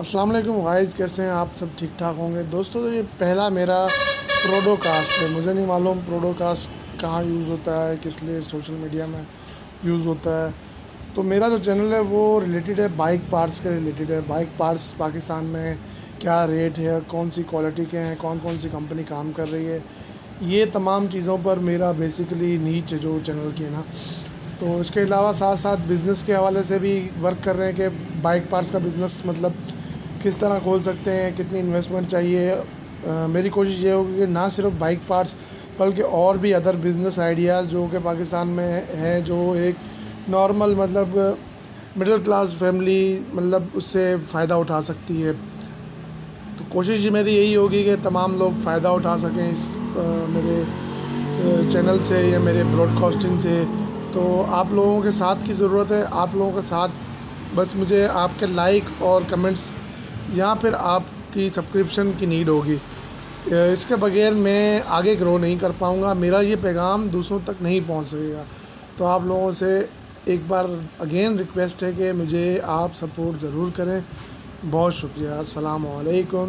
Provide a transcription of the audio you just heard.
السلام علیکم غائز کیسے ہیں؟ آپ سب ٹھیک ٹھاک ہوں گے؟ دوستو یہ پہلا میرا پروڈو کاسٹ ہے۔ مجھے نہیں معلوم پروڈو کاسٹ کہاں یوز ہوتا ہے، کس لیے سوشل میڈیا میں یوز ہوتا ہے۔ تو میرا جو چینل ہے، وہ ریلیٹڈ ہے بائک پارٹس کے ریلیٹڈ ہے۔ بائک پارٹس پاکستان میں کیا ریٹ ہے؟ کون سی کوالٹی کے ہیں؟ کون کون سی کمپنی کام کر رہی ہے؟ یہ تمام چیزوں پر میرا بیسیکلی نیچ ہے جو چینل کی ہے نا۔ تو اس کے علاوہ ساتھ ساتھ بزنس کے حوالے سے بھی ورک کر رہے ہیں کہ بائک پارٹس کا بزنس مطلب کس طرح کھول سکتے ہیں، کتنی انویسٹمنٹ چاہیے؟ میری کوشش یہ ہوگی کہ نہ صرف بائک پارٹس بلکہ اور بھی ادر بزنس آئیڈیاز جو کہ پاکستان میں ہیں، جو ایک نارمل مطلب مڈل کلاس فیملی مطلب اس سے فائدہ اٹھا سکتی ہے۔ تو کوشش میری یہی ہوگی کہ تمام لوگ فائدہ اٹھا سکیں اس میرے چینل سے یا میرے براڈ کاسٹنگ سے۔ تو آپ لوگوں کے ساتھ کی ضرورت ہے، آپ لوگوں کے ساتھ بس مجھے آپ کے لائک اور کمنٹس یا پھر آپ کی سبسکرپشن کی نیڈ ہوگی۔ اس کے بغیر میں آگے گرو نہیں کر پاؤں گا۔ میرا یہ پیغام دوسروں تک نہیں پہنچ سکے گا۔ تو آپ لوگوں سے ایک بار اگین ریکویسٹ ہے کہ مجھے آپ سپورٹ ضرور کریں۔ بہت شکریہ۔ السلام علیکم۔